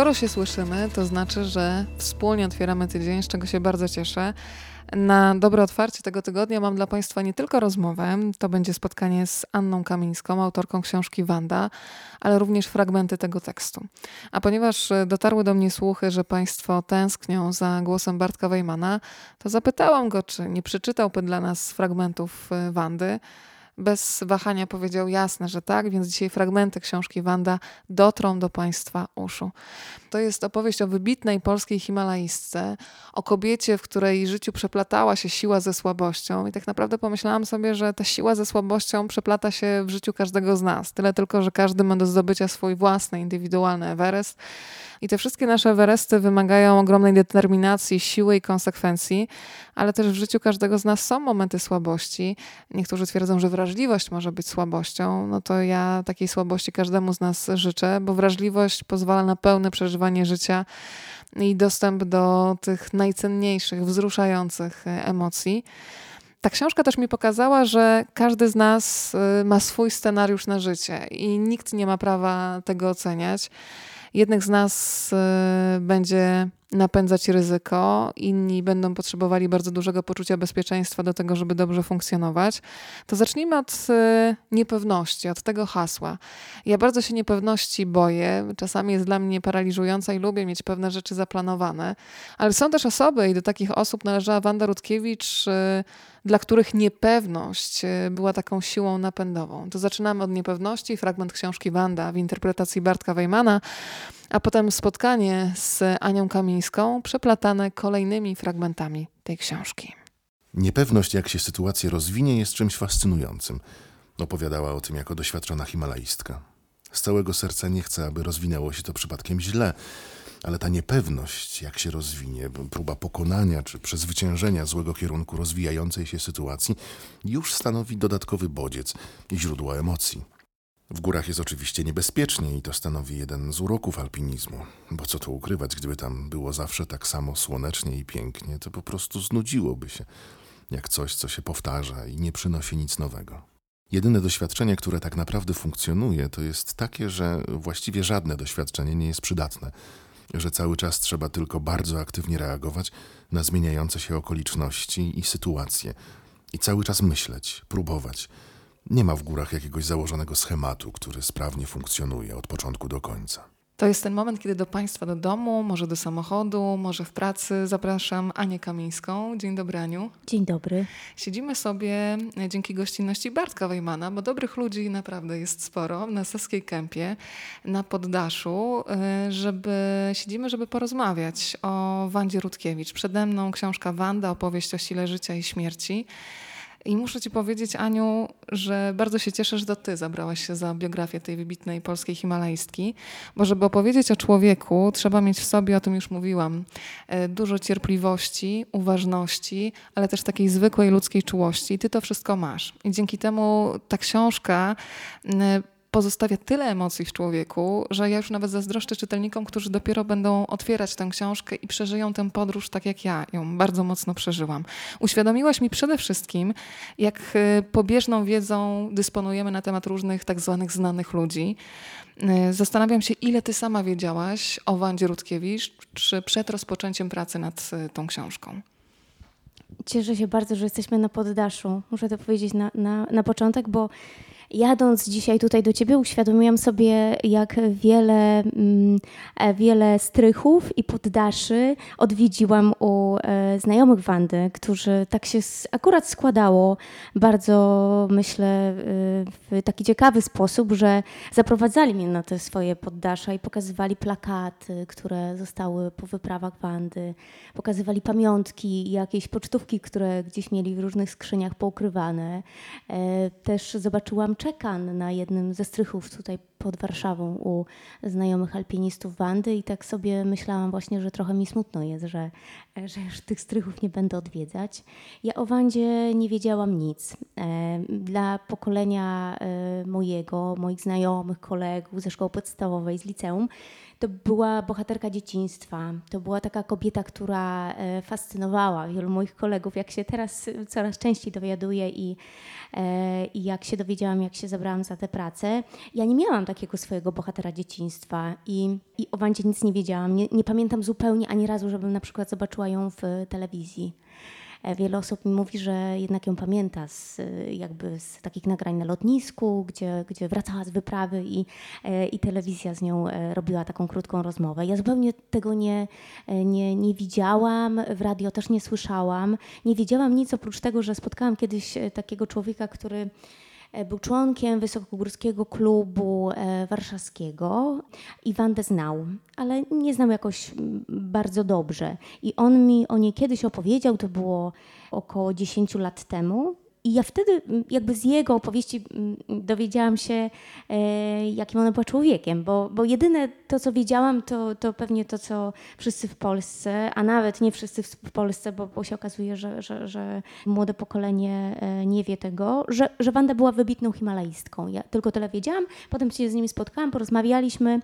Skoro się słyszymy, to znaczy, że wspólnie otwieramy tydzień, z czego się bardzo cieszę. Na dobre otwarcie tego tygodnia mam dla Państwa nie tylko rozmowę, to będzie spotkanie z Anną Kamińską, autorką książki Wanda, ale również fragmenty tego tekstu. A ponieważ dotarły do mnie słuchy, że Państwo tęsknią za głosem Bartka Wejmana, to zapytałam go, czy nie przeczytałby dla nas fragmentów y, Wandy bez wahania powiedział jasne, że tak, więc dzisiaj fragmenty książki Wanda dotrą do Państwa uszu. To jest opowieść o wybitnej polskiej himalaistce, o kobiecie, w której życiu przeplatała się siła ze słabością i tak naprawdę pomyślałam sobie, że ta siła ze słabością przeplata się w życiu każdego z nas. Tyle tylko, że każdy ma do zdobycia swój własny, indywidualny Everest. I te wszystkie nasze Everesty wymagają ogromnej determinacji, siły i konsekwencji, ale też w życiu każdego z nas są momenty słabości. Niektórzy twierdzą, że wrażliwość może być słabością. No to ja takiej słabości każdemu z nas życzę, bo wrażliwość pozwala na pełne przeżywanie życia i dostęp do tych najcenniejszych, wzruszających e, emocji. Ta książka też mi pokazała, że każdy z nas e, ma swój scenariusz na życie i nikt nie ma prawa tego oceniać. Jednych z nas e, będzie napędzać ryzyko, inni będą potrzebowali bardzo dużego poczucia bezpieczeństwa do tego, żeby dobrze funkcjonować, to zacznijmy od y, niepewności, od tego hasła. Ja bardzo się niepewności boję, czasami jest dla mnie paraliżująca i lubię mieć pewne rzeczy zaplanowane, ale są też osoby i do takich osób należała Wanda Rutkiewicz, y, dla których niepewność y, była taką siłą napędową. To zaczynamy od niepewności, fragment książki Wanda w interpretacji Bartka Wejmana, a potem spotkanie z Anią Kamińską przeplatane kolejnymi fragmentami tej książki. Niepewność, jak się sytuacja rozwinie, jest czymś fascynującym. Opowiadała o tym jako doświadczona himalaistka. Z całego serca nie chcę, aby rozwinęło się to przypadkiem źle, ale ta niepewność, jak się rozwinie, próba pokonania czy przezwyciężenia złego kierunku rozwijającej się sytuacji, już stanowi dodatkowy bodziec i źródło emocji. W górach jest oczywiście niebezpiecznie i to stanowi jeden z uroków alpinizmu, bo co tu ukrywać, gdyby tam było zawsze tak samo słonecznie i pięknie, to po prostu znudziłoby się, jak coś, co się powtarza i nie przynosi nic nowego. Jedyne doświadczenie, które tak naprawdę funkcjonuje, to jest takie, że właściwie żadne doświadczenie nie jest przydatne, że cały czas trzeba tylko bardzo aktywnie reagować na zmieniające się okoliczności i sytuacje i cały czas myśleć, próbować nie ma w górach jakiegoś założonego schematu, który sprawnie funkcjonuje od początku do końca. To jest ten moment, kiedy do Państwa do domu, może do samochodu, może w pracy zapraszam Anię Kamińską. Dzień dobry, Aniu. Dzień dobry. Siedzimy sobie e, dzięki gościnności Bartka Wejmana, bo dobrych ludzi naprawdę jest sporo na Saskiej Kępie, na poddaszu, e, żeby siedzimy, żeby porozmawiać o Wandzie Rutkiewicz. Przede mną książka Wanda, opowieść o sile życia i śmierci. I muszę Ci powiedzieć, Aniu, że bardzo się cieszę, że to Ty zabrałaś się za biografię tej wybitnej polskiej himalaistki, bo żeby opowiedzieć o człowieku, trzeba mieć w sobie, o tym już mówiłam, e, dużo cierpliwości, uważności, ale też takiej zwykłej ludzkiej czułości. I Ty to wszystko masz. I dzięki temu ta książka pozostawia tyle emocji w człowieku, że ja już nawet zazdroszczę czytelnikom, którzy dopiero będą otwierać tę książkę i przeżyją tę podróż tak jak ja ją bardzo mocno przeżyłam. Uświadomiłaś mi przede wszystkim, jak y, pobieżną wiedzą dysponujemy na temat różnych tak zwanych znanych ludzi. Y, zastanawiam się, ile ty sama wiedziałaś o Wandzie Rutkiewicz czy przed rozpoczęciem pracy nad y, tą książką. Cieszę się bardzo, że jesteśmy na poddaszu. Muszę to powiedzieć na, na, na początek, bo jadąc dzisiaj tutaj do Ciebie, uświadomiłam sobie, jak wiele, mm, e, wiele strychów i poddaszy odwiedziłam u e, znajomych Wandy, którzy tak się akurat składało bardzo, myślę, w taki ciekawy sposób, że zaprowadzali mnie na te swoje poddasza i pokazywali plakaty, które zostały po wyprawach Wandy, pokazywali pamiątki, jakieś pocztówki, które gdzieś mieli w różnych skrzyniach poukrywane. E, też zobaczyłam czekan na jednym ze strychów tutaj pod Warszawą u znajomych alpinistów Wandy i tak sobie myślałam właśnie, że trochę mi smutno jest, że, że już tych strychów nie będę odwiedzać. Ja o Wandzie nie wiedziałam nic. E, dla pokolenia e, mojego, moich znajomych, kolegów ze szkoły podstawowej, z liceum, to była bohaterka dzieciństwa. To była taka kobieta, która e, fascynowała wielu moich kolegów, jak się teraz coraz częściej dowiaduję i, i jak się dowiedziałam, jak się zabrałam za tę pracę. Ja nie miałam takiego swojego bohatera dzieciństwa i, i o Wandzie nic nie wiedziałam. Nie, nie pamiętam zupełnie ani razu, żebym na przykład zobaczyła ją w telewizji. E, wiele osób mi mówi, że jednak ją pamięta z, jakby z takich nagrań na lotnisku, gdzie, gdzie wracała z wyprawy i, e, i telewizja z nią e, robiła taką krótką rozmowę. Ja zupełnie tego nie, nie, nie widziałam, w radio też nie słyszałam. Nie wiedziałam nic oprócz tego, że spotkałam kiedyś takiego człowieka, który E, był członkiem Wysokogórskiego Klubu e, Warszawskiego i Wandę znał, ale nie znał jakoś bardzo dobrze. I on mi o niej kiedyś opowiedział, to było około 10 lat temu. I ja wtedy jakby z jego opowieści dowiedziałam się, e, jakim on był człowiekiem, bo, bo jedyne to, co wiedziałam, to, to pewnie to, co wszyscy w Polsce, a nawet nie wszyscy w Polsce, bo, bo się okazuje, że, że, że młode pokolenie e, nie wie tego, że, że Wanda była wybitną himalaistką. Ja tylko tyle wiedziałam, potem się z nimi spotkałam, porozmawialiśmy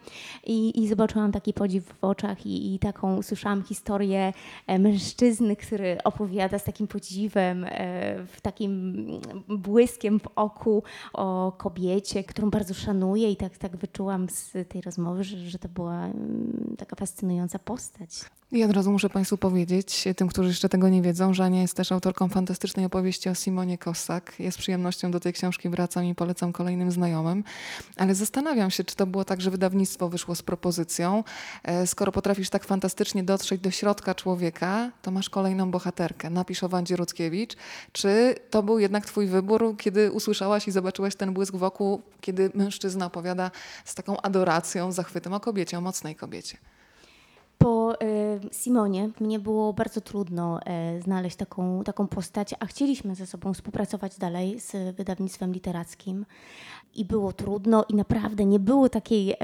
i, i zobaczyłam taki podziw w oczach i, i taką usłyszałam historię e, mężczyzny, który opowiada z takim podziwem, w takim błyskiem w oku o kobiecie, którą bardzo szanuję i tak, tak wyczułam z tej rozmowy, że, że to była mm, taka fascynująca postać. I od razu muszę Państwu powiedzieć, tym, którzy jeszcze tego nie wiedzą, że Ania jest też autorką fantastycznej opowieści o Simonie Kossak. Ja z przyjemnością do tej książki wracam i polecam kolejnym znajomym. Ale zastanawiam się, czy to było tak, że wydawnictwo wyszło z propozycją. E, skoro potrafisz tak fantastycznie dotrzeć do środka człowieka, to masz kolejną bohaterkę. Napisz o Wandzie Rutkiewicz. Czy to był jednak Twój wybór, kiedy usłyszałaś i zobaczyłaś ten błysk wokół, kiedy mężczyzna opowiada z taką adoracją, zachwytem o kobiecie, o mocnej kobiecie? Po Simonie mnie było bardzo trudno y, znaleźć taką, taką postać, a chcieliśmy ze sobą współpracować dalej z wydawnictwem literackim i było trudno i naprawdę nie było takiej, e,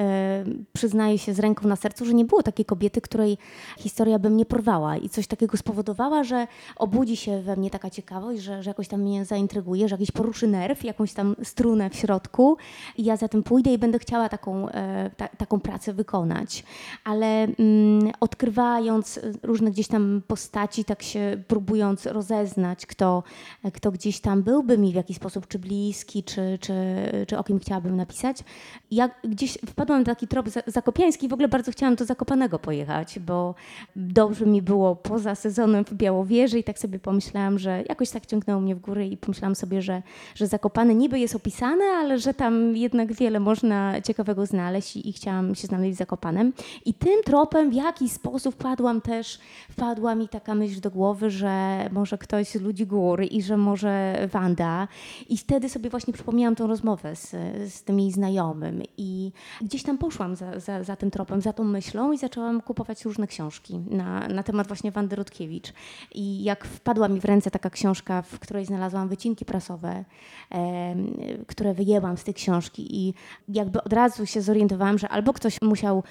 przyznaję się z ręką na sercu, że nie było takiej kobiety, której historia by mnie porwała i coś takiego spowodowała, że obudzi się we mnie taka ciekawość, że, że jakoś tam mnie zaintryguje, że jakiś poruszy nerw, jakąś tam strunę w środku i ja za tym pójdę i będę chciała taką, e, ta, taką pracę wykonać. Ale mm, odkrywając różne gdzieś tam postaci, tak się próbując rozeznać, kto, kto gdzieś tam byłby mi w jakiś sposób, czy bliski, czy, czy, czy o kim chciałabym napisać. Ja gdzieś wpadłam na taki trop zakopiański, w ogóle bardzo chciałam do Zakopanego pojechać, bo dobrze mi było poza sezonem w Białowieży i tak sobie pomyślałam, że jakoś tak ciągnęło mnie w górę i pomyślałam sobie, że, że Zakopane niby jest opisane, ale że tam jednak wiele można ciekawego znaleźć i, i chciałam się znaleźć w Zakopanem. I tym tropem w jakiś sposób wpadłam też, wpadła mi taka myśl do głowy, że może ktoś z ludzi góry i że może Wanda. I wtedy sobie właśnie przypomniałam tą rozmowę z, z tym jej znajomym i gdzieś tam poszłam za, za, za tym tropem, za tą myślą i zaczęłam kupować różne książki na, na temat właśnie Wandy Rutkiewicz. I jak wpadła mi w ręce taka książka, w której znalazłam wycinki prasowe, e, które wyjęłam z tej książki i jakby od razu się zorientowałam, że albo ktoś musiał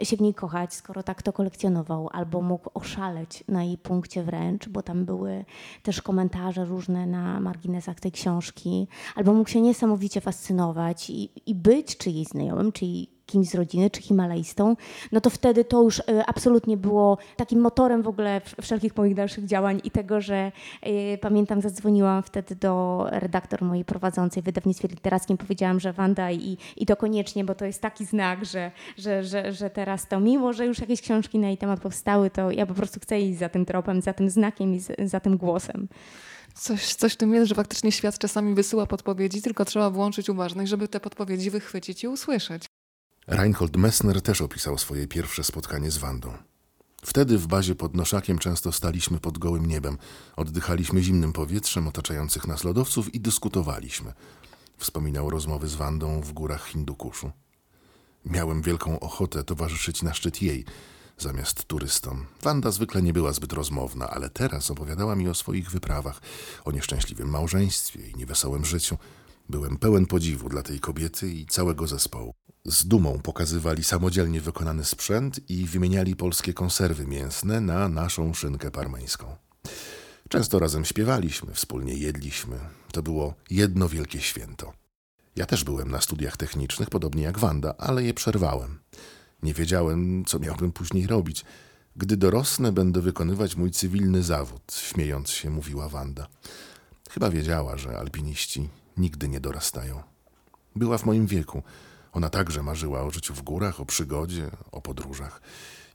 e, się w niej kochać, skoro tak to kolekcjonował, albo mógł oszaleć na jej punkcie wręcz, bo tam były też komentarze różne na marginesach tej książki, albo mógł się niesamowicie fascynować i, i być czyjejś znajomym, czyli kimś z rodziny, czy himalaistą, no to wtedy to już e, absolutnie było takim motorem w ogóle wszelkich moich dalszych działań i tego, że y, pamiętam, zadzwoniłam wtedy do redaktor mojej prowadzącej w wydawnictwie literackim, powiedziałam, że Wanda i, i to koniecznie, bo to jest taki znak, że, że, że, że teraz to, mimo że już jakieś książki na jej temat powstały, to ja po prostu chcę iść za tym tropem, za tym znakiem i za tym głosem. Coś, coś w tym jest, że faktycznie świat czasami wysyła podpowiedzi, tylko trzeba włączyć uważność, żeby te podpowiedzi wychwycić i usłyszeć. Reinhold Messner też opisał swoje pierwsze spotkanie z Wandą. Wtedy w bazie pod Noszakiem często staliśmy pod gołym niebem, oddychaliśmy zimnym powietrzem otaczających nas lodowców i dyskutowaliśmy. Wspominał rozmowy z Wandą w górach Hindukuszu. Miałem wielką ochotę towarzyszyć na szczyt jej, zamiast turystom. Wanda zwykle nie była zbyt rozmowna, ale teraz opowiadała mi o swoich wyprawach, o nieszczęśliwym małżeństwie i niewesołym życiu. Byłem pełen podziwu dla tej kobiety i całego zespołu. Z dumą pokazywali samodzielnie wykonany sprzęt i wymieniali polskie konserwy mięsne na naszą szynkę parmeńską. Często razem śpiewaliśmy, wspólnie jedliśmy. To było jedno wielkie święto. Ja też byłem na studiach technicznych, podobnie jak Wanda, ale je przerwałem. Nie wiedziałem, co miałbym później robić. Gdy dorosnę, będę wykonywać mój cywilny zawód, śmiejąc się, mówiła Wanda. Chyba wiedziała, że alpiniści nigdy nie dorastają. Była w moim wieku. Ona także marzyła o życiu w górach, o przygodzie, o podróżach,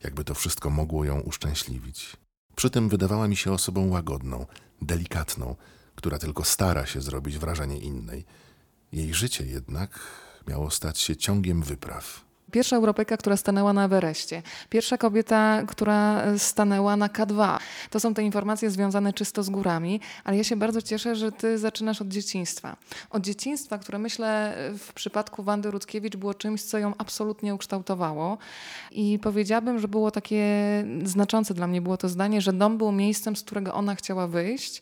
jakby to wszystko mogło ją uszczęśliwić. Przy tym wydawała mi się osobą łagodną, delikatną, która tylko stara się zrobić wrażenie innej. Jej życie jednak miało stać się ciągiem wypraw. Pierwsza Europejka, która stanęła na Everestie. Pierwsza kobieta, która stanęła na K2. To są te informacje związane czysto z górami, ale ja się bardzo cieszę, że ty zaczynasz od dzieciństwa. Od dzieciństwa, które myślę w przypadku Wandy Rutkiewicz było czymś, co ją absolutnie ukształtowało. I powiedziałabym, że było takie znaczące dla mnie było to zdanie, że dom był miejscem, z którego ona chciała wyjść.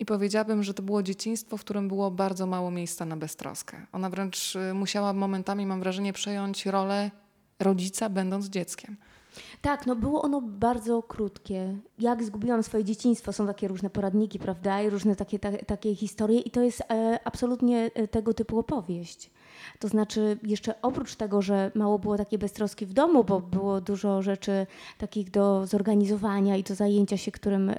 I powiedziałabym, że to było dzieciństwo, w którym było bardzo mało miejsca na beztroskę. Ona wręcz y, musiała momentami, mam wrażenie, przejąć rolę rodzica, będąc dzieckiem. Tak, no było ono bardzo krótkie. Jak zgubiłam swoje dzieciństwo, są takie różne poradniki, prawda, i różne takie, ta, takie historie i to jest e, absolutnie e, tego typu opowieść. To znaczy, jeszcze oprócz tego, że mało było takiej beztroski w domu, bo było dużo rzeczy takich do zorganizowania i do zajęcia się, którym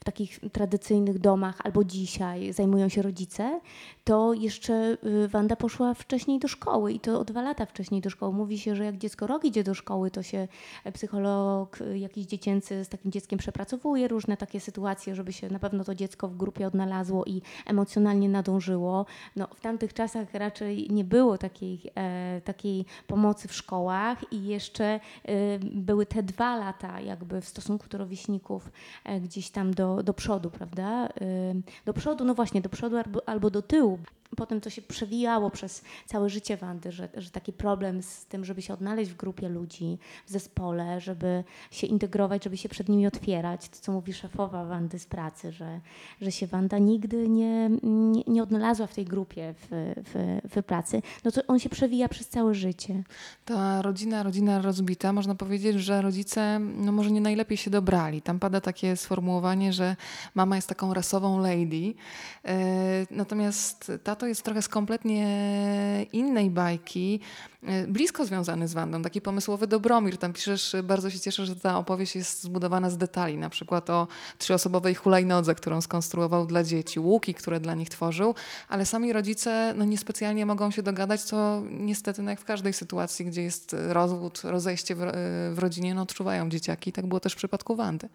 w takich tradycyjnych domach albo dzisiaj zajmują się rodzice, to jeszcze y, Wanda poszła wcześniej do szkoły i to o dwa lata wcześniej do szkoły. Mówi się, że jak dziecko rok idzie do szkoły, to się psycholog y, jakiś dziecięcy z takim dzieckiem przepracowuje różne takie sytuacje, żeby się na pewno to dziecko w grupie odnalazło i emocjonalnie nadążyło. No, w tamtych czasach raczej nie było takiej, e, takiej pomocy w szkołach i jeszcze e, były te dwa lata jakby w stosunku do rówieśników e, gdzieś tam do, do przodu, prawda? Do przodu, no właśnie, do przodu albo, albo do tyłu, potem to się przewijało przez całe życie Wandy, że, że taki problem z tym, żeby się odnaleźć w grupie ludzi, w zespole, żeby się integrować, żeby się przed nimi otwierać. To, co mówi szefowa Wandy z pracy, że, że się Wanda nigdy nie, nie, nie odnalazła w tej grupie w, w, w, pracy, no to on się przewija przez całe życie. Ta rodzina, rodzina rozbita, można powiedzieć, że rodzice no może nie najlepiej się dobrali. Tam pada takie sformułowanie, że mama jest taką rasową lady, yy, natomiast tato to jest trochę z kompletnie innej bajki, e, blisko związany z Wandą, taki pomysłowy Dobromir. Tam piszesz, bardzo się cieszę, że ta opowieść jest zbudowana z detali, na przykład o trzyosobowej hulajnodze, którą skonstruował dla dzieci, łuki, które dla nich tworzył, ale sami rodzice no, niespecjalnie mogą się dogadać, co niestety no, jak w każdej sytuacji, gdzie jest rozwód, rozejście w, e, w rodzinie, no, odczuwają dzieciaki. Tak było też w przypadku Wandy.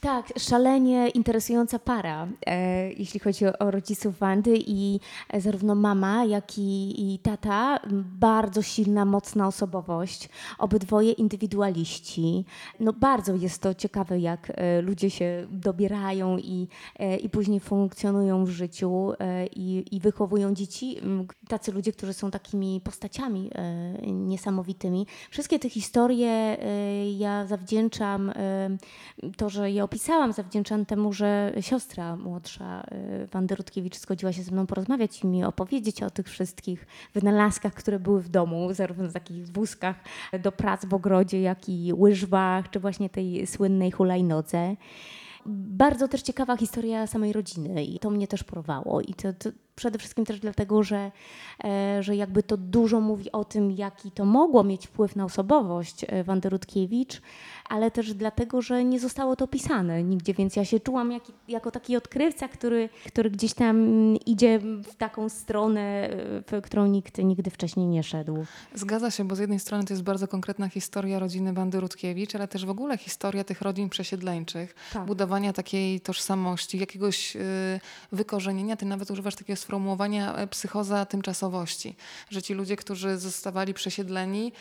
Tak, szalenie interesująca para, e, jeśli chodzi o, o, rodziców Wandy i zarówno mama, jak i, i, tata, bardzo silna, mocna osobowość, obydwoje indywidualiści. No bardzo jest to ciekawe, jak e, ludzie się dobierają i, e, i później funkcjonują w życiu e, i, i, wychowują dzieci. Tacy ludzie, którzy są takimi postaciami e, niesamowitymi. Wszystkie te historie e, ja zawdzięczam to, że je opisałam, zawdzięczam temu, że siostra młodsza y, Wandy Rutkiewicz zgodziła się ze mną porozmawiać i mi opowiedzieć o tych wszystkich wynalazkach, które były w domu, zarówno w takich wózkach do prac w ogrodzie, jak i łyżwach, czy właśnie tej słynnej hulajnodze. Bardzo też ciekawa historia samej rodziny i to mnie też porwało. I to, to przede wszystkim też dlatego, że, e, że jakby to dużo mówi o tym, jaki to mogło mieć wpływ na osobowość e, Wandy Rutkiewicz, ale też dlatego, że nie zostało to pisane nigdzie, więc ja się czułam jak, jako taki odkrywca, który, który gdzieś tam idzie w taką stronę, w którą nikt nigdy wcześniej nie szedł. Zgadza się, bo z jednej strony to jest bardzo konkretna historia rodziny Wandy Rutkiewicz, ale też w ogóle historia tych rodzin przesiedleńczych, tak. budowania takiej tożsamości, jakiegoś y, wykorzenienia. Ty nawet używasz takiego sformułowania e, psychoza tymczasowości, że ci ludzie, którzy zostawali przesiedleni,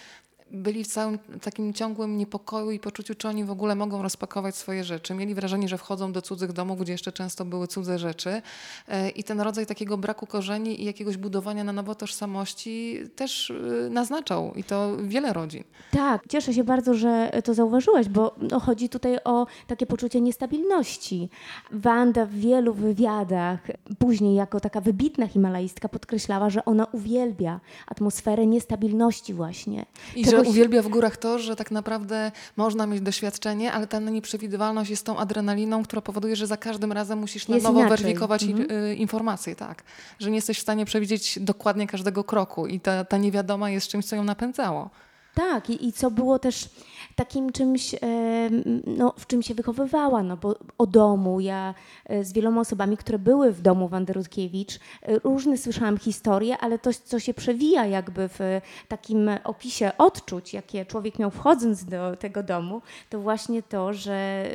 byli w całym takim ciągłym niepokoju i poczuciu, czy oni w ogóle mogą rozpakować swoje rzeczy. Mieli wrażenie, że wchodzą do cudzych domów, gdzie jeszcze często były cudze rzeczy. E, I ten rodzaj takiego braku korzeni i jakiegoś budowania na nowo tożsamości też e, naznaczał i to wiele rodzin. Tak, cieszę się bardzo, że to zauważyłaś, bo no, chodzi tutaj o takie poczucie niestabilności. Wanda w wielu wywiadach, później jako taka wybitna himalaistka podkreślała, że ona uwielbia atmosferę niestabilności właśnie. I że uwielbia w górach to, że tak naprawdę można mieć doświadczenie, ale ta nieprzewidywalność jest tą adrenaliną, która powoduje, że za każdym razem musisz na jest nowo inaczej. weryfikować mhm. Y, informacje, tak. Że nie jesteś w stanie przewidzieć dokładnie każdego kroku i ta, ta niewiadoma jest czymś, co ją napędzało. Tak, i, i co było też takim czymś, no, w czym się wychowywała, no bo o domu, ja e, z wieloma osobami, które były w domu Wandy Rutkiewicz, e, różne słyszałam historie, ale to, co się przewija jakby w takim opisie odczuć, jakie człowiek miał wchodząc do tego domu, to właśnie to, że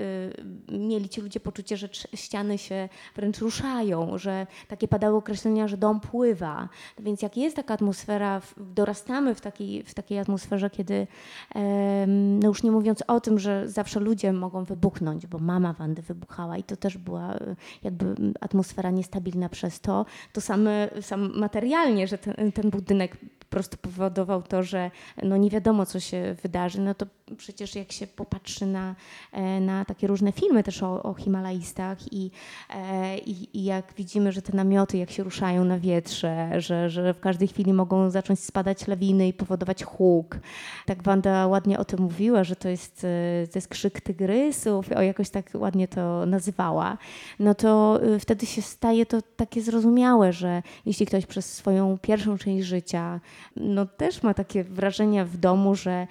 e, mieli ci ludzie poczucie, że ściany się wręcz ruszają, że takie padały określenia, że dom pływa. Więc jak jest taka atmosfera, dorastamy w takiej, w takiej atmosferze, kiedy no już nie mówiąc o tym, że zawsze ludzie mogą wybuchnąć, bo mama Wandy wybuchała i to też była e, jakby atmosfera niestabilna przez to. To same, sam materialnie, że ten, ten budynek po prostu powodował to, że no nie wiadomo, co się wydarzy, no to przecież jak się popatrzy na, e, na takie różne filmy też o, o Himalajstach i, e, i, i, jak widzimy, że te namioty jak się ruszają na wietrze, że, że w każdej chwili mogą zacząć spadać lawiny i powodować huk. Tak Wanda ładnie o tym mówiła, że to jest, e, to jest krzyk tygrysów, o jakoś tak ładnie to nazywała, no to wtedy się staje to takie zrozumiałe, że jeśli ktoś przez swoją pierwszą część życia no też ma takie wrażenia w domu, że,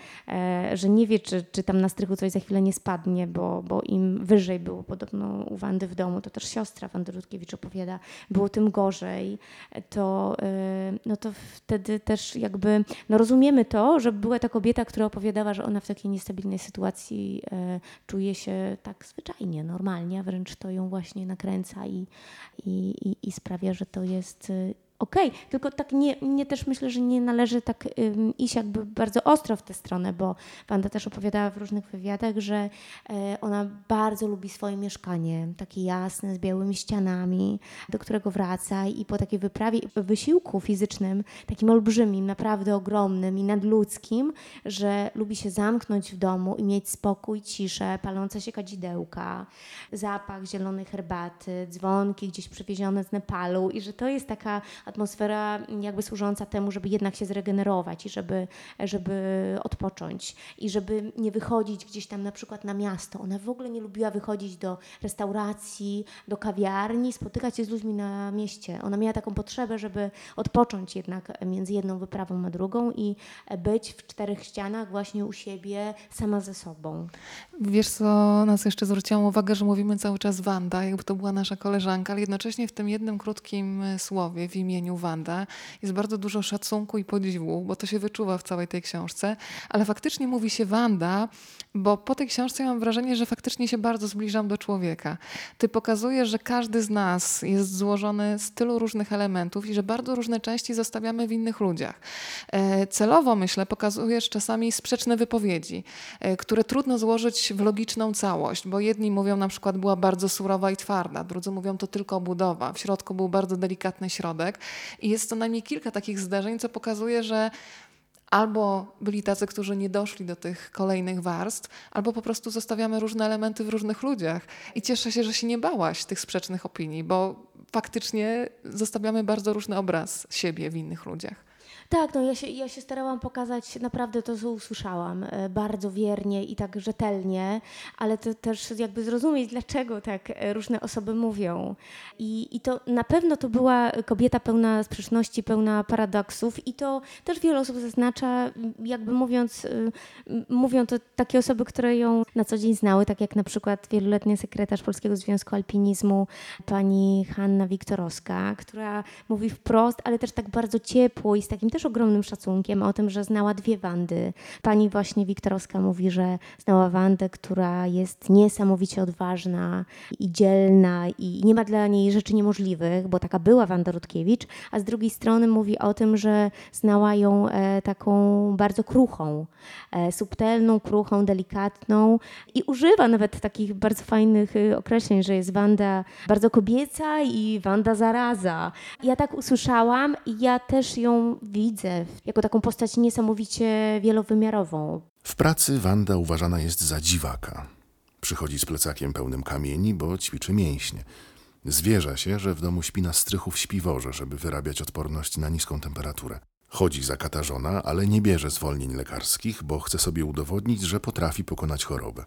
że nie wie, czy, czy tam na strychu coś za chwilę nie spadnie, bo, bo im wyżej było podobno u Wandy w domu, to też siostra Wandy Rutkiewicz opowiada, było tym gorzej, to, no to wtedy też jakby no rozumiemy to, że była ta kobieta, która opowiadała, że ona w takiej niestabilnej sytuacji y, czuje się tak zwyczajnie, normalnie, a wręcz to ją właśnie nakręca i, i, i, i sprawia, że to jest y, okej, okay. tylko tak nie, nie też myślę, że nie należy tak um, iść jakby bardzo ostro w tę stronę, bo Wanda też opowiadała w różnych wywiadach, że e, ona bardzo lubi swoje mieszkanie, takie jasne, z białymi ścianami, do którego wraca i po takiej wyprawie, wysiłku fizycznym, takim olbrzymim, naprawdę ogromnym i nadludzkim, że lubi się zamknąć w domu i mieć spokój, ciszę, palące się kadzidełka, zapach zielonej herbaty, dzwonki gdzieś przywiezione z Nepalu i że to jest taka atmosfera jakby służąca temu, żeby jednak się zregenerować i żeby, żeby odpocząć i żeby nie wychodzić gdzieś tam na przykład na miasto. Ona w ogóle nie lubiła wychodzić do restauracji, do kawiarni, spotykać się z ludźmi na mieście. Ona miała taką potrzebę, żeby odpocząć jednak między jedną wyprawą a drugą i być w czterech ścianach właśnie u siebie sama ze sobą. Wiesz co, nas jeszcze zwróciłam uwagę, że mówimy cały czas Wanda, jakby to była nasza koleżanka, ale jednocześnie w tym jednym krótkim słowie w imieniu imieniu Wanda jest bardzo dużo szacunku i podziwu, bo to się wyczuwa w całej tej książce, ale faktycznie mówi się Wanda, bo po tej książce mam wrażenie, że faktycznie się bardzo zbliżam do człowieka. Ty pokazujesz, że każdy z nas jest złożony z tylu różnych elementów i że bardzo różne części zostawiamy w innych ludziach. E, celowo, myślę, pokazujesz czasami sprzeczne wypowiedzi, e, które trudno złożyć w logiczną całość, bo jedni mówią na przykład była bardzo surowa i twarda, drudzy mówią to tylko budowa, w środku był bardzo delikatny środek, i jest to najmniej kilka takich zdarzeń, co pokazuje, że albo byli tacy, którzy nie doszli do tych kolejnych warstw, albo po prostu zostawiamy różne elementy w różnych ludziach. I cieszę się, że się nie bałaś tych sprzecznych opinii, bo faktycznie zostawiamy bardzo różny obraz siebie w innych ludziach. Tak, no ja się, ja się starałam pokazać naprawdę to, co usłyszałam, e, bardzo wiernie i tak rzetelnie, ale to też jakby zrozumieć, dlaczego tak e, różne osoby mówią. I, I to na pewno to była kobieta pełna sprzeczności, pełna paradoksów i to też wiele osób zaznacza, jakby mówiąc, e, mówią to takie osoby, które ją na co dzień znały, tak jak na przykład wieloletni sekretarz Polskiego Związku Alpinizmu, pani Hanna Wiktorowska, która mówi wprost, ale też tak bardzo ciepło i z takim też ogromnym szacunkiem o tym, że znała dwie Wandy. Pani właśnie Wiktorowska mówi, że znała Wandę, która jest niesamowicie odważna i dzielna i nie ma dla niej rzeczy niemożliwych, bo taka była Wanda Rutkiewicz, a z drugiej strony mówi o tym, że znała ją e, taką bardzo kruchą, e, subtelną, kruchą, delikatną i używa nawet takich bardzo fajnych y, określeń, że jest Wanda bardzo kobieca i Wanda zaraza. Ja tak usłyszałam i ja też ją widzę jako taką postać niesamowicie wielowymiarową. W pracy Wanda uważana jest za dziwaka. Przychodzi z plecakiem pełnym kamieni, bo ćwiczy mięśnie. Zwierza się, że w domu śpi na strychu w śpiworze, żeby wyrabiać odporność na niską temperaturę. Chodzi zakatarzona, ale nie bierze zwolnień lekarskich, bo chce sobie udowodnić, że potrafi pokonać chorobę.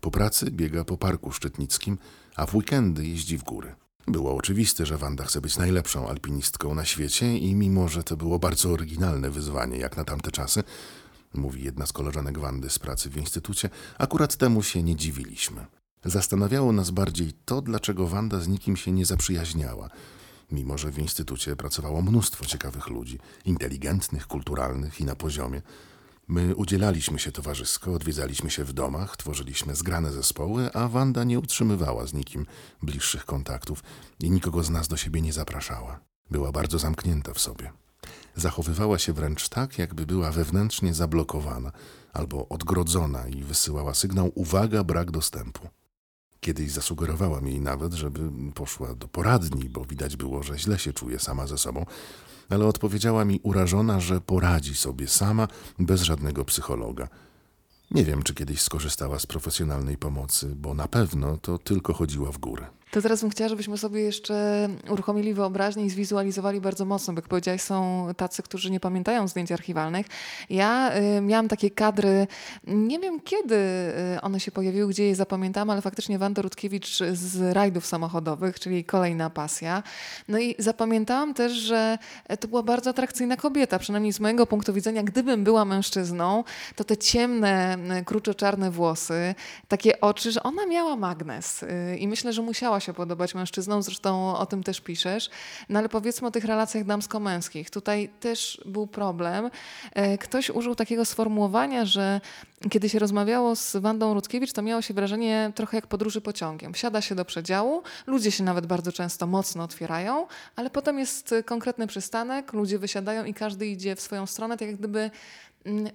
Po pracy biega po parku szczytnickim, a w weekendy jeździ w góry. Było oczywiste, że Wanda chce być najlepszą alpinistką na świecie i mimo, że to było bardzo oryginalne wyzwanie jak na tamte czasy, mówi jedna z koleżanek Wandy z pracy w instytucie. Akurat temu się nie dziwiliśmy. Zastanawiało nas bardziej to, dlaczego Wanda z nikim się nie zaprzyjaźniała, mimo że w instytucie pracowało mnóstwo ciekawych ludzi, inteligentnych, kulturalnych i na poziomie. My udzielaliśmy się towarzysko, odwiedzaliśmy się w domach, tworzyliśmy zgrane zespoły, a Wanda nie utrzymywała z nikim bliższych kontaktów i nikogo z nas do siebie nie zapraszała. Była bardzo zamknięta w sobie. Zachowywała się wręcz tak, jakby była wewnętrznie zablokowana albo odgrodzona i wysyłała sygnał uwaga, brak dostępu. Kiedyś zasugerowałam jej nawet, żeby poszła do poradni, bo widać było, że źle się czuje sama ze sobą, ale odpowiedziała mi urażona, że poradzi sobie sama, bez żadnego psychologa. Nie wiem, czy kiedyś skorzystała z profesjonalnej pomocy, bo na pewno to tylko chodziła w górę. To teraz bym chciała, żebyśmy sobie jeszcze uruchomili wyobraźnię i zwizualizowali bardzo mocno, bo jak powiedziałaś, są tacy, którzy nie pamiętają zdjęć archiwalnych. Ja y, miałam takie kadry, nie wiem kiedy y, one się pojawiły, gdzie je zapamiętałam, ale faktycznie Wanda Rutkiewicz z rajdów samochodowych, czyli kolejna pasja. No i zapamiętałam też, że to była bardzo atrakcyjna kobieta, przynajmniej z mojego punktu widzenia. Gdybym była mężczyzną, to te ciemne, y, kruczo-czarne włosy, takie oczy, że ona miała magnes y, i myślę, że musiała się podobać mężczyznom, zresztą o tym też piszesz. No ale powiedzmy o tych relacjach damsko-męskich. Tutaj też był problem. E, ktoś użył takiego sformułowania, że kiedy się rozmawiało z Wandą Rutkiewicz, to miało się wrażenie trochę jak podróży pociągiem. Wsiada się do przedziału, ludzie się nawet bardzo często mocno otwierają, ale potem jest konkretny przystanek, ludzie wysiadają i każdy idzie w swoją stronę, tak jak gdyby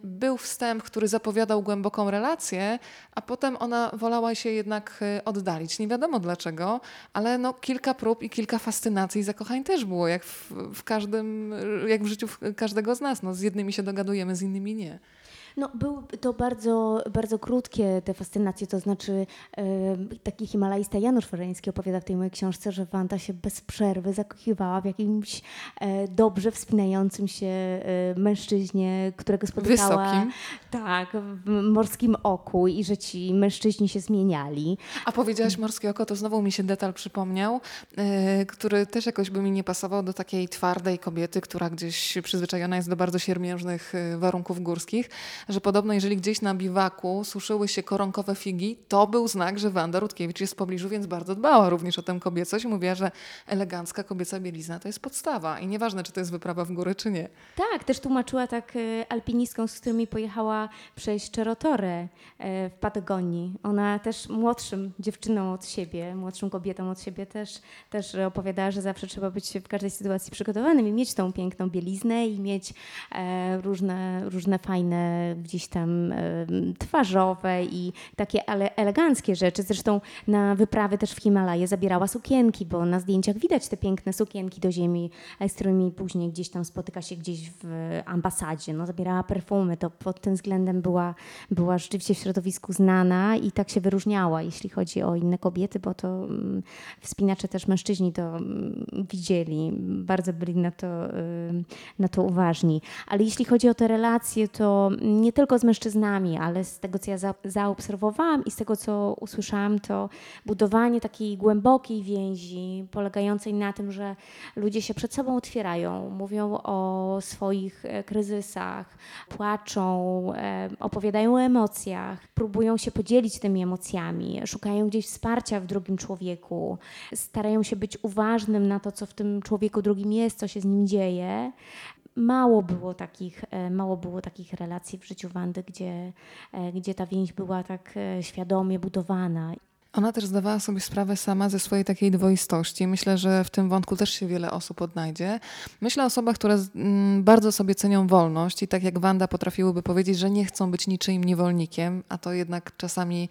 był wstęp, który zapowiadał głęboką relację, a potem ona wolała się jednak y, oddalić. Nie wiadomo dlaczego, ale no, kilka prób i kilka fascynacji i zakochań też było, jak w, w każdym, jak w życiu każdego z nas. No, z jednymi się dogadujemy, z innymi nie. No, były to bardzo, bardzo krótkie te fascynacje, to znaczy taki himalaista Janusz Fereński opowiada w tej mojej książce, że Wanda się bez przerwy zakochiwała w jakimś e, dobrze wspinającym się e, mężczyźnie, którego spotykała. Wysokim. Tak, w morskim oku i że ci mężczyźni się zmieniali. A powiedziałaś morskie oko, to znowu mi się detal przypomniał, e, który też jakoś by mi nie pasował do takiej twardej kobiety, która gdzieś przyzwyczajona jest do bardzo siermiężnych warunków górskich, że podobno jeżeli gdzieś na biwaku suszyły się koronkowe figi, to był znak, że Wanda Rutkiewicz jest w pobliżu, więc bardzo dbała również o tę kobiecość. Mówiła, że elegancka kobieca bielizna to jest podstawa i nieważne, czy to jest wyprawa w góry, czy nie. Tak, też tłumaczyła tak e, alpinistką, z którymi pojechała przejść Czerotorę e, w Patagonii. Ona też młodszym dziewczyną od siebie, młodszą kobietą od siebie też, też opowiadała, że zawsze trzeba być w każdej sytuacji przygotowanym i mieć tą piękną bieliznę i mieć e, różne, różne fajne gdzieś tam twarzowe i takie ale eleganckie rzeczy. Zresztą na wyprawy też w Himalaje zabierała sukienki, bo na zdjęciach widać te piękne sukienki do ziemi, z którymi później gdzieś tam spotyka się gdzieś w ambasadzie. No, zabierała perfumy, to pod tym względem była, była rzeczywiście w środowisku znana i tak się wyróżniała, jeśli chodzi o inne kobiety, bo to mm, wspinacze też mężczyźni to mm, widzieli, bardzo byli na to, na to uważni. Ale jeśli chodzi o te relacje, to nie tylko z mężczyznami, ale z tego, co ja za, zaobserwowałam i z tego, co usłyszałam, to budowanie takiej głębokiej więzi, polegającej na tym, że ludzie się przed sobą otwierają, mówią o swoich e, kryzysach, płaczą, e, opowiadają o emocjach, próbują się podzielić tymi emocjami, szukają gdzieś wsparcia w drugim człowieku, starają się być uważnym na to, co w tym człowieku drugim jest, co się z nim dzieje mało było takich, e, mało było takich relacji w życiu Wandy, gdzie, e, gdzie ta więź była tak e, świadomie budowana. Ona też zdawała sobie sprawę sama ze swojej takiej dwoistości. Myślę, że w tym wątku też się wiele osób odnajdzie. Myślę o osobach, które mm, bardzo sobie cenią wolność i tak jak Wanda potrafiłyby powiedzieć, że nie chcą być niczyim niewolnikiem, a to jednak czasami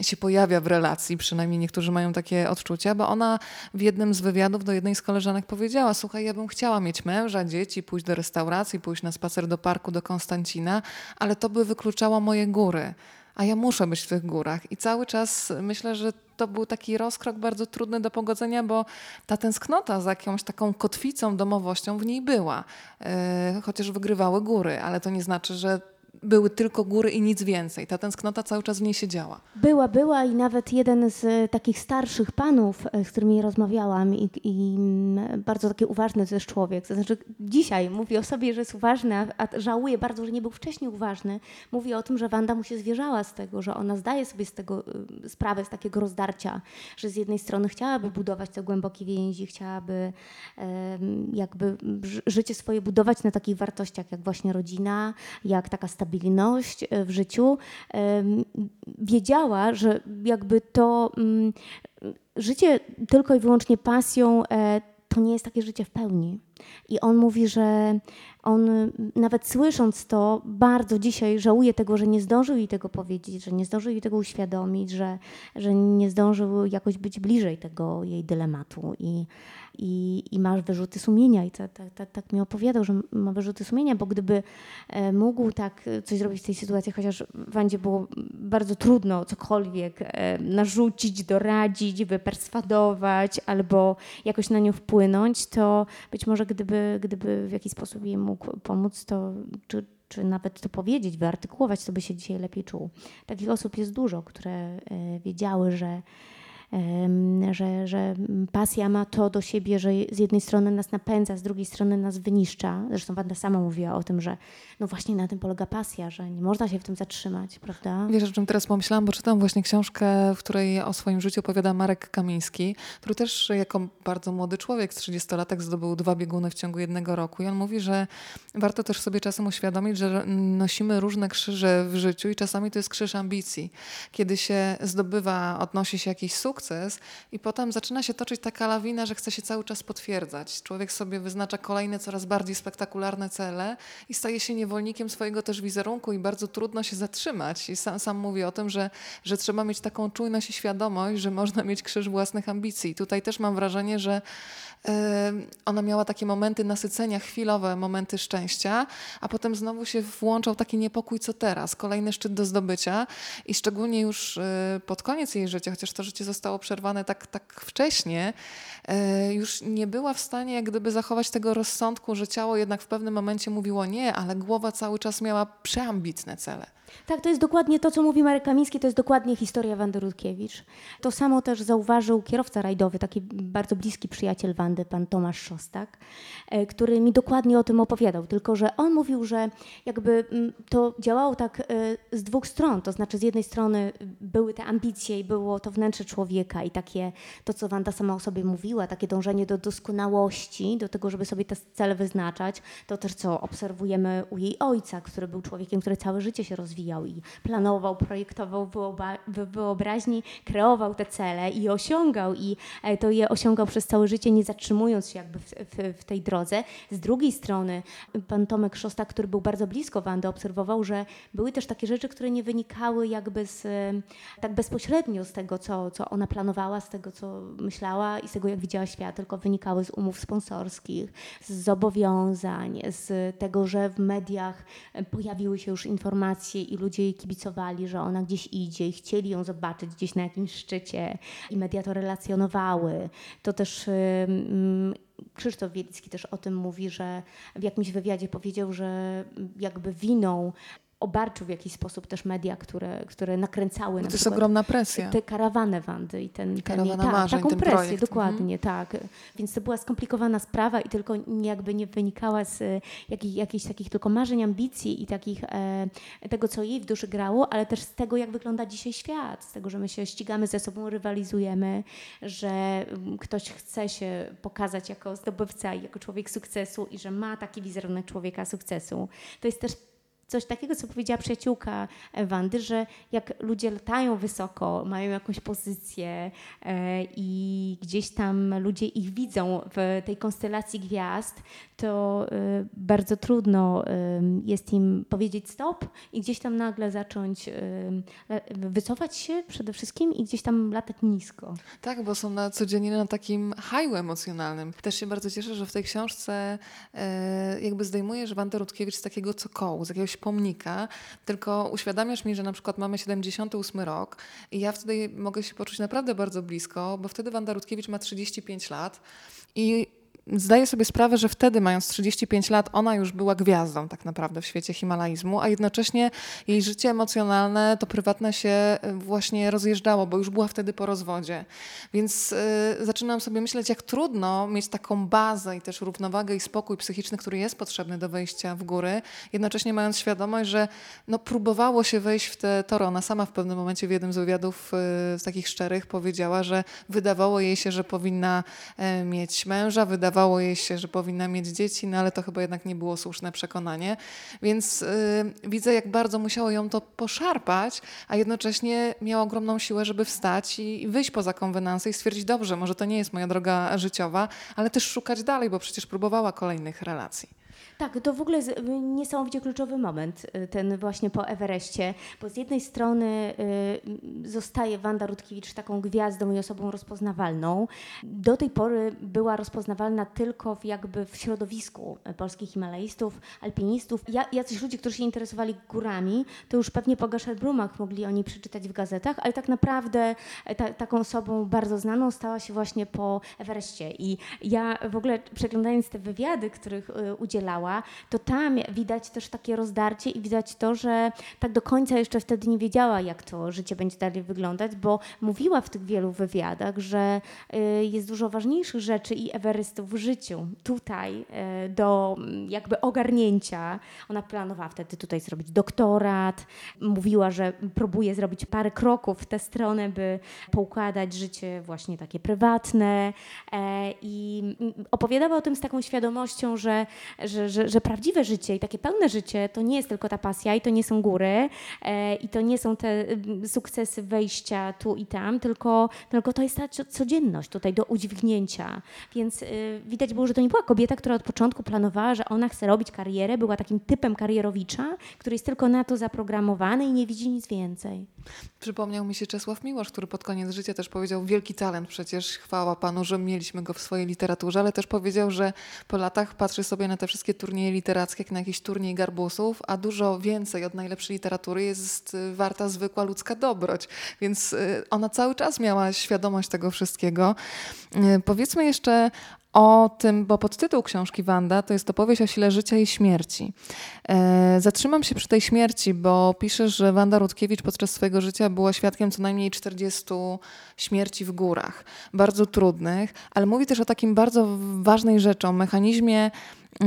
się pojawia w relacji, przynajmniej niektórzy mają takie odczucia, bo ona w jednym z wywiadów do jednej z koleżanek powiedziała: Słuchaj, ja bym chciała mieć męża, dzieci, pójść do restauracji, pójść na spacer do parku, do Konstancina, ale to by wykluczało moje góry. A ja muszę być w tych górach. I cały czas myślę, że to był taki rozkrok bardzo trudny do pogodzenia, bo ta tęsknota za jakąś taką kotwicą, domowością w niej była. Yy, chociaż wygrywały góry, ale to nie znaczy, że były tylko góry i nic więcej. Ta tęsknota cały czas w niej się działa. Była, była i nawet jeden z e, takich starszych panów, e, z którymi rozmawiałam i, i mm, bardzo taki uważny też człowiek, to znaczy dzisiaj mówi o sobie, że jest uważny, a, żałuje bardzo, że nie był wcześniej uważny. Mówi o tym, że Wanda mu się zwierzała z tego, że ona zdaje sobie z tego y, sprawę, z takiego rozdarcia, że z jednej strony chciałaby budować te głębokie więzi, chciałaby jakby ży- życie swoje budować na takich wartościach jak właśnie rodzina, jak taka stabilność e, w życiu. Wiedziała, że jakby to mm, życie tylko i wyłącznie pasją e, to nie jest takie życie w pełni. I on mówi, że on y, nawet słysząc to, bardzo dzisiaj żałuje tego, że nie zdążył jej tego powiedzieć, że nie zdążył jej tego uświadomić, że, że nie zdążył jakoś być bliżej tego jej dylematu. I, i, i ma wyrzuty sumienia. I tak, tak, tak, tak mi opowiadał, że ma wyrzuty sumienia, bo gdyby e, mógł tak e, coś zrobić w tej sytuacji, chociaż Wandzie było bardzo trudno cokolwiek e, narzucić, doradzić, wyperswadować albo jakoś na nią wpłynąć, to być może gdyby, gdyby w jakiś sposób jej mógł pomóc, to czy, czy nawet to powiedzieć, wyartykułować, to by się dzisiaj lepiej czuł. Takich osób jest dużo, które e, wiedziały, że że, że pasja ma to do siebie, że z jednej strony nas napędza, z drugiej strony nas wyniszcza. Zresztą Wanda sama mówiła o tym, że no właśnie na tym polega pasja, że nie można się w tym zatrzymać, prawda? Wiesz, o czym teraz pomyślałam, bo czytam właśnie książkę, w której o swoim życiu opowiada Marek Kamiński, który też jako bardzo młody człowiek, 30-latek, zdobył dwa bieguny w ciągu jednego roku. I on mówi, że warto też sobie czasem uświadomić, że nosimy różne krzyże w życiu i czasami to jest krzyż ambicji. Kiedy się zdobywa, odnosi się jakiś sukces i potem zaczyna się toczyć taka lawina, że chce się cały czas potwierdzać. Człowiek sobie wyznacza kolejne, coraz bardziej spektakularne cele i staje się niewolnikiem swojego też wizerunku i bardzo trudno się zatrzymać. I sam, sam mówi o tym, że, że trzeba mieć taką czujność i świadomość, że można mieć krzyż własnych ambicji. I tutaj też mam wrażenie, że ona miała takie momenty nasycenia, chwilowe momenty szczęścia, a potem znowu się włączał taki niepokój, co teraz, kolejny szczyt do zdobycia i szczególnie już e, pod koniec jej życia, chociaż to życie zostało przerwane tak, tak wcześnie, e, już nie była w stanie jak gdyby zachować tego rozsądku, że ciało jednak w pewnym momencie mówiło nie, ale głowa cały czas miała przeambitne cele. Tak, to jest dokładnie to, co mówi Marek Kamiński, to jest dokładnie historia Wandy Rutkiewicz. To samo też zauważył kierowca rajdowy, taki bardzo bliski przyjaciel Wandy, pan Tomasz Szostak, e, który mi dokładnie o tym opowiadał, tylko że on mówił, że jakby mm, to działało tak e, z dwóch stron, to znaczy z jednej strony były te ambicje i było to wnętrze człowieka i takie, to co Wanda sama o sobie mówiła, takie dążenie do doskonałości, do tego, żeby sobie te cele wyznaczać, to też co obserwujemy u jej ojca, który był człowiekiem, który całe życie się rozwijał i planował, projektował w wyobraźni, kreował te cele i osiągał i e, to je osiągał przez całe życie, nie zatrzymując się jakby w, w, w tej drodze. Z drugiej strony pan Tomek Szostak, który był bardzo blisko Wandy, obserwował, że były też takie rzeczy, które nie wynikały jakby z, e, tak bezpośrednio z tego, co, co ona planowała, z tego, co myślała i z tego, jak widziała świat, tylko wynikały z umów sponsorskich, z zobowiązań, z tego, że w mediach e, pojawiły się już informacje i ludzie jej kibicowali, że ona gdzieś idzie i chcieli ją zobaczyć gdzieś na jakimś szczycie i media to relacjonowały. To też ym, Krzysztof Wielicki też o tym mówi, że w jakimś wywiadzie powiedział, że jakby winą obarczył w jakiś sposób też media, które, które nakręcały No to jest ogromna presja. tę karawanę Wandy i ten, ten tak, marzeń, taką ten presję, projekt. dokładnie, tak. Więc to była skomplikowana sprawa i tylko jakby nie wynikała z e, jakich, jakichś takich tylko marzeń, ambicji i takich e, tego, co jej w duszy grało, ale też z tego, jak wygląda dzisiaj świat, z tego, że my się ścigamy ze sobą, rywalizujemy, że mm, ktoś chce się pokazać jako zdobywca i jako człowiek sukcesu i że ma taki wizerunek człowieka sukcesu. To jest też coś takiego, co powiedziała przyjaciółka Wandy, że jak ludzie latają wysoko, mają jakąś pozycję e, i gdzieś tam ludzie ich widzą w tej konstelacji gwiazd, to e, bardzo trudno jest im powiedzieć stop i gdzieś tam nagle zacząć wycofać się przede wszystkim i gdzieś tam latać nisko. Tak, bo są na codziennie na takim haju emocjonalnym. Też się bardzo cieszę, że w tej książce e, jakby zdejmujesz Wandę Rutkiewicz z takiego cokołu, z jakiegoś pomnika, tylko uświadamiasz mi, że na przykład mamy 78 rok i ja wtedy mogę się poczuć naprawdę bardzo blisko, bo wtedy Wanda Rutkiewicz ma 35 lat i zdaję sobie sprawę, że wtedy, mając 35 lat, ona już była gwiazdą tak naprawdę w świecie himalaizmu, a jednocześnie jej życie emocjonalne, to prywatne się y, właśnie rozjeżdżało, bo już była wtedy po rozwodzie. Więc y, zaczynam sobie myśleć, jak trudno mieć taką bazę i też równowagę i spokój psychiczny, który jest potrzebny do wejścia w góry, jednocześnie mając świadomość, że no, próbowało się wejść w te tory. Ona sama w pewnym momencie w jednym z wywiadów y, takich szczerych powiedziała, że wydawało jej się, że powinna mieć męża, wydawało wydawało jej się, że powinna mieć dzieci, no ale to chyba jednak nie było słuszne przekonanie. Więc y, widzę, jak bardzo musiało ją to poszarpać, a jednocześnie miała ogromną siłę, żeby wstać i, i wyjść poza konwenansę i stwierdzić, dobrze, może to nie jest moja droga życiowa, ale też szukać dalej, bo przecież próbowała kolejnych relacji. Tak, to w ogóle niesamowicie kluczowy moment, y, ten właśnie po Everestie, bo z jednej strony y, zostaje Wanda Rutkiewicz taką gwiazdą i osobą rozpoznawalną. Do tej pory była rozpoznawalna tylko w, jakby w środowisku polskich himalaistów, alpinistów. Ja, jacyś ludzie, którzy się interesowali górami, to już pewnie po Gasherbrumach mogli oni przeczytać w gazetach, ale tak naprawdę e, ta, taką osobą bardzo znaną stała się właśnie po Everestie. I ja w ogóle przeglądając te wywiady, których y, to tam widać też takie rozdarcie i widać to, że tak do końca jeszcze wtedy nie wiedziała, jak to życie będzie dalej wyglądać, bo mówiła w tych wielu wywiadach, że y, jest dużo ważniejszych rzeczy i Everestów w życiu. Tutaj y, do mm, jakby ogarnięcia. Ona planowała wtedy tutaj zrobić doktorat, mówiła, że próbuje zrobić parę kroków w tę stronę, by poukładać życie właśnie takie prywatne. E, i mm, opowiadała o tym z taką świadomością, że, że, że, że prawdziwe życie i takie pełne życie to nie jest tylko ta pasja i to nie są góry e, i to nie są te mm, sukcesy wejścia tu i tam, tylko, tylko to jest ta codzienność tutaj do udźwignięcia. Więc y, widać było, że to nie była kobieta, która od początku planowała, że ona chce robić karierę, była takim typem karierowicza, który jest tylko na to zaprogramowany i nie widzi nic więcej. Przypomniał mi się Czesław Miłosz, który pod koniec życia też powiedział wielki talent, przecież chwała Panu, że mieliśmy go w swojej literaturze, ale też powiedział, że po latach patrzy sobie na te wszystkie turnieje literackie jak na jakiś turniej garbusów, a dużo więcej od najlepszej literatury jest y, warta zwykła ludzka dobroć. Więc y, ona cały czas miała świadomość tego wszystkiego. Y, powiedzmy jeszcze o tym, bo podtytuł książki Wanda to jest opowieść o sile życia i śmierci. E, zatrzymam się przy tej śmierci, bo piszesz, że Wanda Rutkiewicz podczas swojego życia była świadkiem co najmniej 40 śmierci w górach, bardzo trudnych, ale mówi też o takim bardzo ważnej rzeczy, o mechanizmie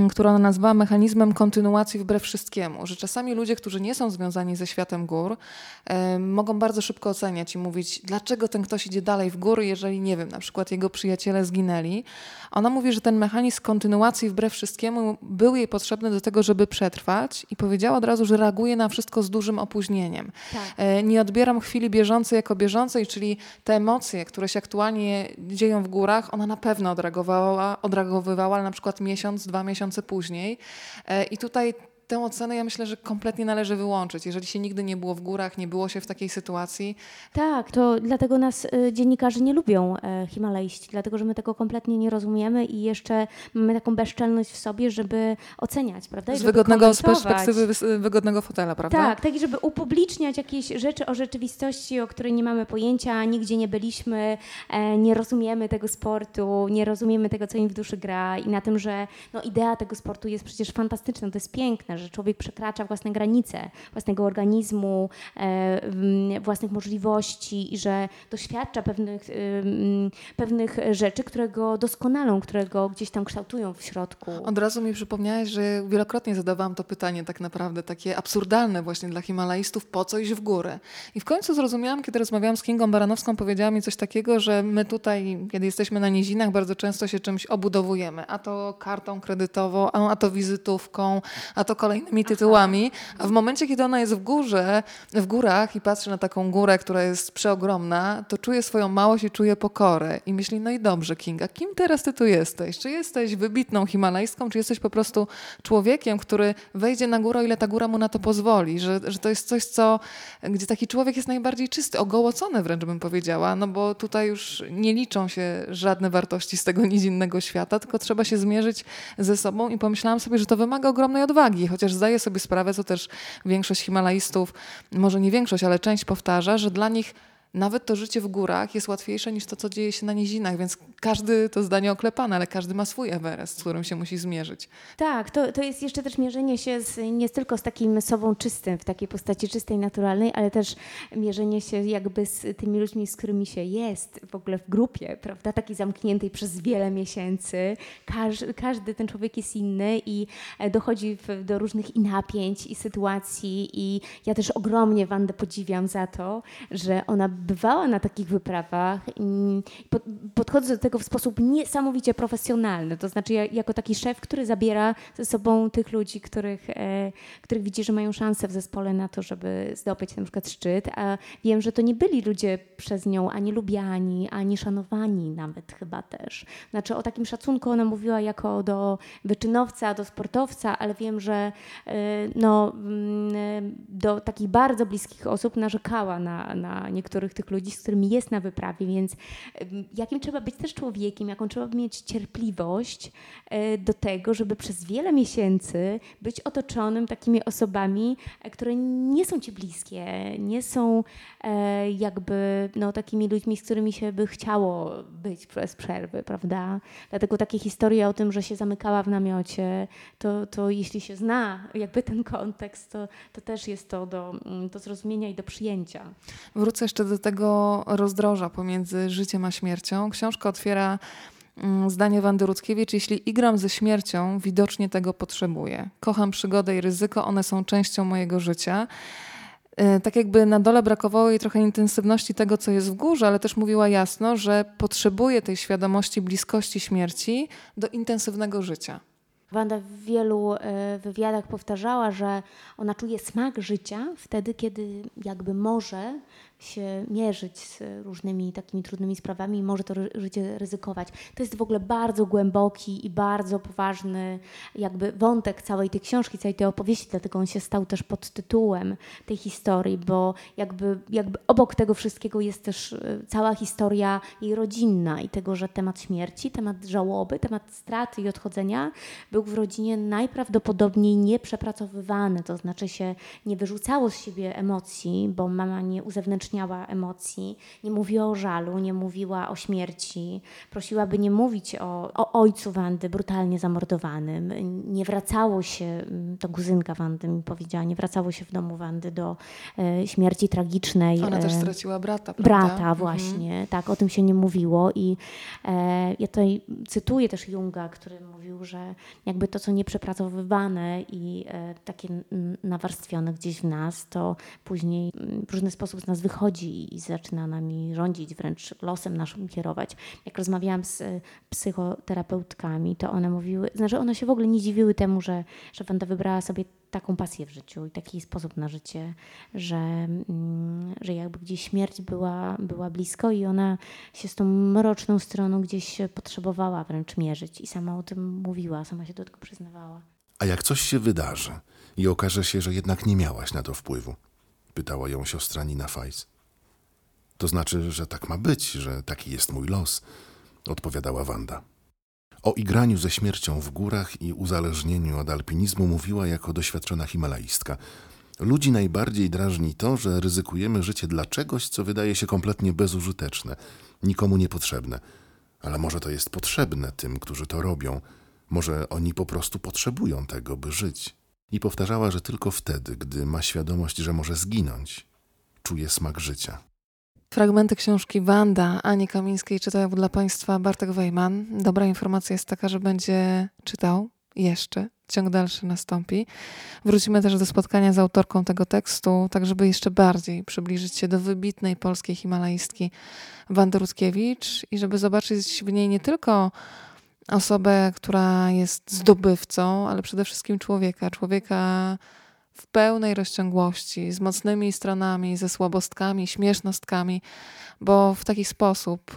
którą ona nazwała mechanizmem kontynuacji wbrew wszystkiemu, że czasami ludzie, którzy nie są związani ze światem gór, y, mogą bardzo szybko oceniać i mówić, dlaczego ten ktoś idzie dalej w góry, jeżeli, nie wiem, na przykład jego przyjaciele zginęli. Ona mówi, że ten mechanizm kontynuacji wbrew wszystkiemu był jej potrzebny do tego, żeby przetrwać i powiedziała od razu, że reaguje na wszystko z dużym opóźnieniem. Tak. Y, nie odbieram chwili bieżącej jako bieżącej, czyli te emocje, które się aktualnie dzieją w górach, ona na pewno odreagowała, odreagowywała, ale na przykład miesiąc, dwa miesiące miesiące później. E, I tutaj tę ocenę ja myślę, że kompletnie należy wyłączyć. Jeżeli się nigdy nie było w górach, nie było się w takiej sytuacji. Tak, to dlatego nas y, dziennikarze nie lubią e, himalaiści, dlatego że my tego kompletnie nie rozumiemy i jeszcze mamy taką bezczelność w sobie, żeby oceniać, prawda? z wygodnego, z perspektywy wygodnego fotela, prawda? Tak, tak, żeby upubliczniać jakieś rzeczy o rzeczywistości, o której nie mamy pojęcia, nigdzie nie byliśmy, e, nie rozumiemy tego sportu, nie rozumiemy tego, co im w duszy gra i na tym, że no, idea tego sportu jest przecież fantastyczna, to jest piękne, że człowiek przekracza własne granice, własnego organizmu, e, własnych możliwości i że doświadcza pewnych, pewnych rzeczy, które go doskonalą, które go gdzieś tam kształtują w środku. Od razu mi przypomniałeś, że wielokrotnie zadawałam to pytanie tak naprawdę, takie absurdalne właśnie dla himalaistów, po co iść w górę? I w końcu zrozumiałam, kiedy rozmawiałam z Kingą Baranowską, powiedziała mi coś takiego, że my tutaj, kiedy jesteśmy na nizinach, bardzo często się czymś obudowujemy, a to kartą kredytową, a to wizytówką, a to kolejnymi tytułami, a w momencie, kiedy ona jest w górze, w górach i patrzy na taką górę, która jest przeogromna, to czuje swoją małość i czuje pokorę. I myśli, no i dobrze, Kinga, kim teraz ty tu jesteś? Czy jesteś wybitną himalajską, czy jesteś po prostu człowiekiem, który wejdzie na górę, ile ta góra mu na to pozwoli? Że, że to jest coś, co, gdzie taki człowiek jest najbardziej czysty, ogołocony wręcz bym powiedziała, no bo tutaj już nie liczą się żadne wartości z tego nic innego świata, tylko trzeba się zmierzyć ze sobą i pomyślałam sobie, że to wymaga ogromnej odwagi, chociaż zdaję sobie sprawę, co też większość himalaistów, może nie większość, ale część powtarza, że dla nich nawet to życie w górach jest łatwiejsze niż to, co dzieje się na nizinach, więc każdy, to zdanie oklepane, ale każdy ma swój Everest, z którym się musi zmierzyć. Tak, to, to jest jeszcze też mierzenie się z, nie tylko z takim sobą czystym, w takiej postaci czystej, naturalnej, ale też mierzenie się jakby z tymi ludźmi, z którymi się jest w ogóle w grupie, prawda, takiej zamkniętej przez wiele miesięcy. Każdy, każdy ten człowiek jest inny i e, dochodzi w, do różnych i napięć, i sytuacji i ja też ogromnie Wandę podziwiam za to, że ona bywała na takich wyprawach i podchodzę do tego w sposób niesamowicie profesjonalny. To znaczy, ja, jako taki szef, który zabiera ze sobą tych ludzi, których, e, których widzi, że mają szansę w zespole na to, żeby zdobyć na przykład szczyt, a wiem, że to nie byli ludzie przez nią ani lubiani, ani szanowani nawet chyba też. Znaczy, o takim szacunku ona mówiła jako do wyczynowca, do sportowca, ale wiem, że e, no, mm, do takich bardzo bliskich osób narzekała na, na niektórych tych ludzi, z którymi jest na wyprawie, więc jakim trzeba być też człowiekiem, jaką trzeba mieć cierpliwość e, do tego, żeby przez wiele miesięcy być otoczonym takimi osobami, e, które nie są ci bliskie, nie są e, jakby no, takimi ludźmi, z którymi się by chciało być przez przerwy, prawda? Dlatego takie historie o tym, że się zamykała w namiocie, to, to jeśli się zna jakby ten kontekst, to, to też jest to do, mm, do zrozumienia i do przyjęcia. Wrócę jeszcze do tego rozdroża pomiędzy życiem a śmiercią. Książka otwiera mm, zdanie Wandy Rudzkiewicz, jeśli igram ze śmiercią, widocznie tego potrzebuję. Kocham przygodę i ryzyko, one są częścią mojego życia. Y, tak jakby na dole brakowało jej trochę intensywności tego, co jest w górze, ale też mówiła jasno, że potrzebuje tej świadomości bliskości śmierci do intensywnego życia. Wanda w wielu e, wywiadach powtarzała, że ona czuje smak życia wtedy, kiedy jakby może się mierzyć z różnymi takimi trudnymi sprawami i może to życie ryzykować. To jest w ogóle bardzo głęboki i bardzo poważny jakby wątek całej tej książki, całej tej opowieści, dlatego on się stał też pod tytułem tej historii, bo jakby, jakby obok tego wszystkiego jest też e, cała historia jej rodzinna i tego, że temat śmierci, temat żałoby, temat straty i odchodzenia był w rodzinie najprawdopodobniej nieprzepracowywany, to znaczy się nie wyrzucało z siebie emocji, bo mama nie uzewnętrzniała emocji, nie mówiła o żalu, nie mówiła o śmierci, prosiła, by nie mówić o, o ojcu Wandy brutalnie zamordowanym. Nie wracało się, mm, to kuzynka Wandy mi powiedziała, nie wracało się w domu Wandy do e, śmierci tragicznej. Ona też e, straciła brata, prawda? Brata, mhm. właśnie, mhm. tak, o tym się nie mówiło i e, ja tutaj cytuję też Junga, który mówił, że jakby to, co nieprzepracowywane i e, takie nawarstwione gdzieś w nas, to później mm, w różny sposób z nas wychodzi wychodzi i zaczyna nami rządzić, wręcz losem naszym kierować. Jak rozmawiałam z e, psychoterapeutkami, to one mówiły, znaczy one się w ogóle nie dziwiły temu, że, że Wanda wybrała sobie taką pasję w życiu i taki sposób na życie, że, mm, że jakby gdzieś śmierć była, była blisko i ona się z tą mroczną stroną gdzieś potrzebowała wręcz mierzyć i sama o tym mówiła, sama się do tego przyznawała. A jak coś się wydarzy i okaże się, że jednak nie miałaś na to wpływu, pytała ją siostra Nina Fajs. To znaczy, że tak ma być, że taki jest mój los, odpowiadała Wanda. O igraniu ze śmiercią w górach i uzależnieniu od alpinizmu mówiła jako doświadczona himalaistka. Ludzi najbardziej drażni to, że ryzykujemy życie dla czegoś, co wydaje się kompletnie bezużyteczne, nikomu niepotrzebne. Ale może to jest potrzebne tym, którzy to robią. Może oni po prostu potrzebują tego, by żyć. I powtarzała, że tylko wtedy, gdy ma świadomość, że może zginąć, czuje smak życia. Fragmenty książki Wanda Ani Kamińskiej czytał dla Państwa Bartek Wejman. Dobra informacja jest taka, że będzie czytał jeszcze. Ciąg dalszy nastąpi. Wrócimy też do spotkania z autorką tego tekstu, tak żeby jeszcze bardziej przybliżyć się do wybitnej polskiej himalaistki Wandy Rudzkiewicz i żeby zobaczyć w niej nie tylko osobę, która jest zdobywcą, ale przede wszystkim człowieka. Człowieka w pełnej rozciągłości, z mocnymi stronami, ze słabostkami, śmiesznostkami, bo w taki sposób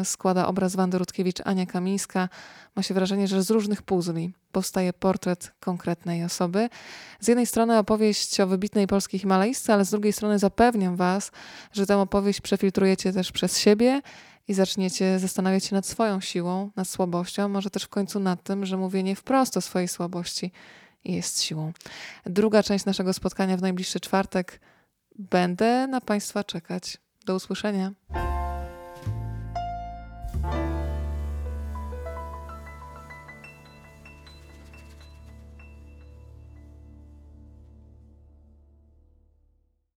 y, składa obraz Wandy Rutkiewicz Ania Kamińska. Ma się wrażenie, że z różnych puzli powstaje portret konkretnej osoby. Z jednej strony opowieść o wybitnej polskiej Himalajsce, ale z drugiej strony zapewniam Was, że tę opowieść przefiltrujecie też przez siebie i zaczniecie zastanawiać się nad swoją siłą, nad słabością, może też w końcu nad tym, że mówienie wprost o swojej słabości jest siłą. Druga część naszego spotkania w najbliższy czwartek. Będę na Państwa czekać. Do usłyszenia.